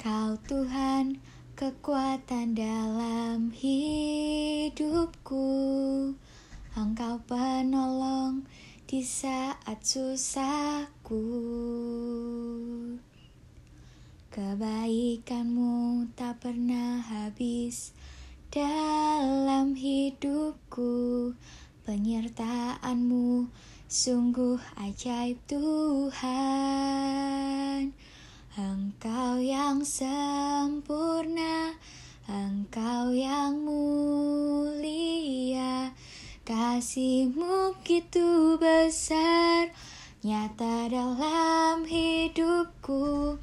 Kau Tuhan kekuatan dalam hidupku. Engkau penolong di saat susahku. Kebaikanmu tak pernah habis dalam hidupku. Penyertaanmu sungguh ajaib Tuhan yang sempurna Engkau yang mulia Kasihmu begitu besar Nyata dalam hidupku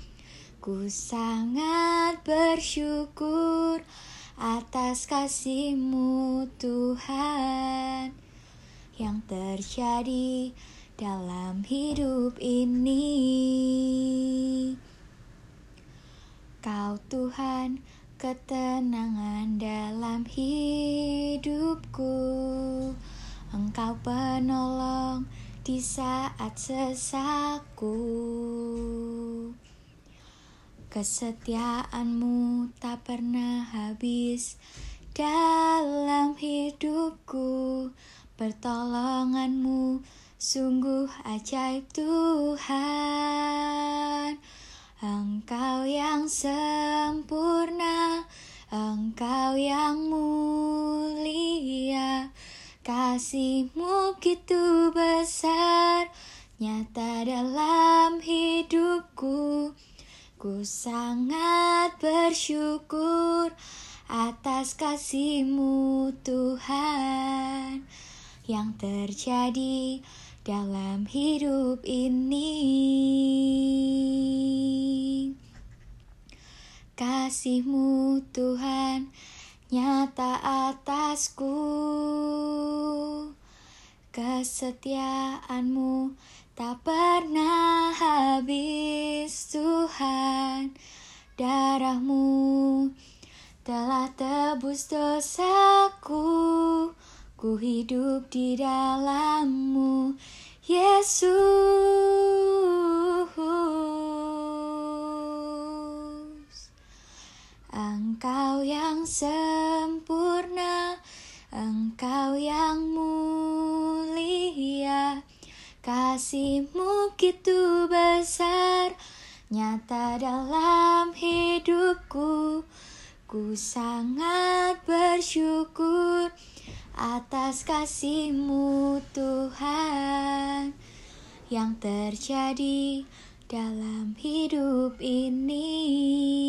Ku sangat bersyukur atas kasihmu Tuhan yang terjadi dalam hidup ini. Kau Tuhan dalam hidupku. Engkau penolong di saat sesakku Kesetiaanmu tak pernah habis dalam hidupku. Pertolonganmu sungguh ajaib Tuhan. Engkau yang sempurna Engkau yang mulia Kasihmu gitu besar Nyata dalam hidupku Ku sangat bersyukur atas kasihmu Tuhan yang terjadi dalam hidup ini. Kasihmu Tuhan nyata atasku. Kesetiaanmu tak pernah habis Tuhan. Darahmu telah tebus dosaku. Ku hidup di dalammu Yesus Engkau yang sempurna Engkau yang mulia. Kasihmu gitu besar Nyata dalam hidupku. Ku sangat bersyukur Atas kasihmu Tuhan Yang terjadi dalam hidup ini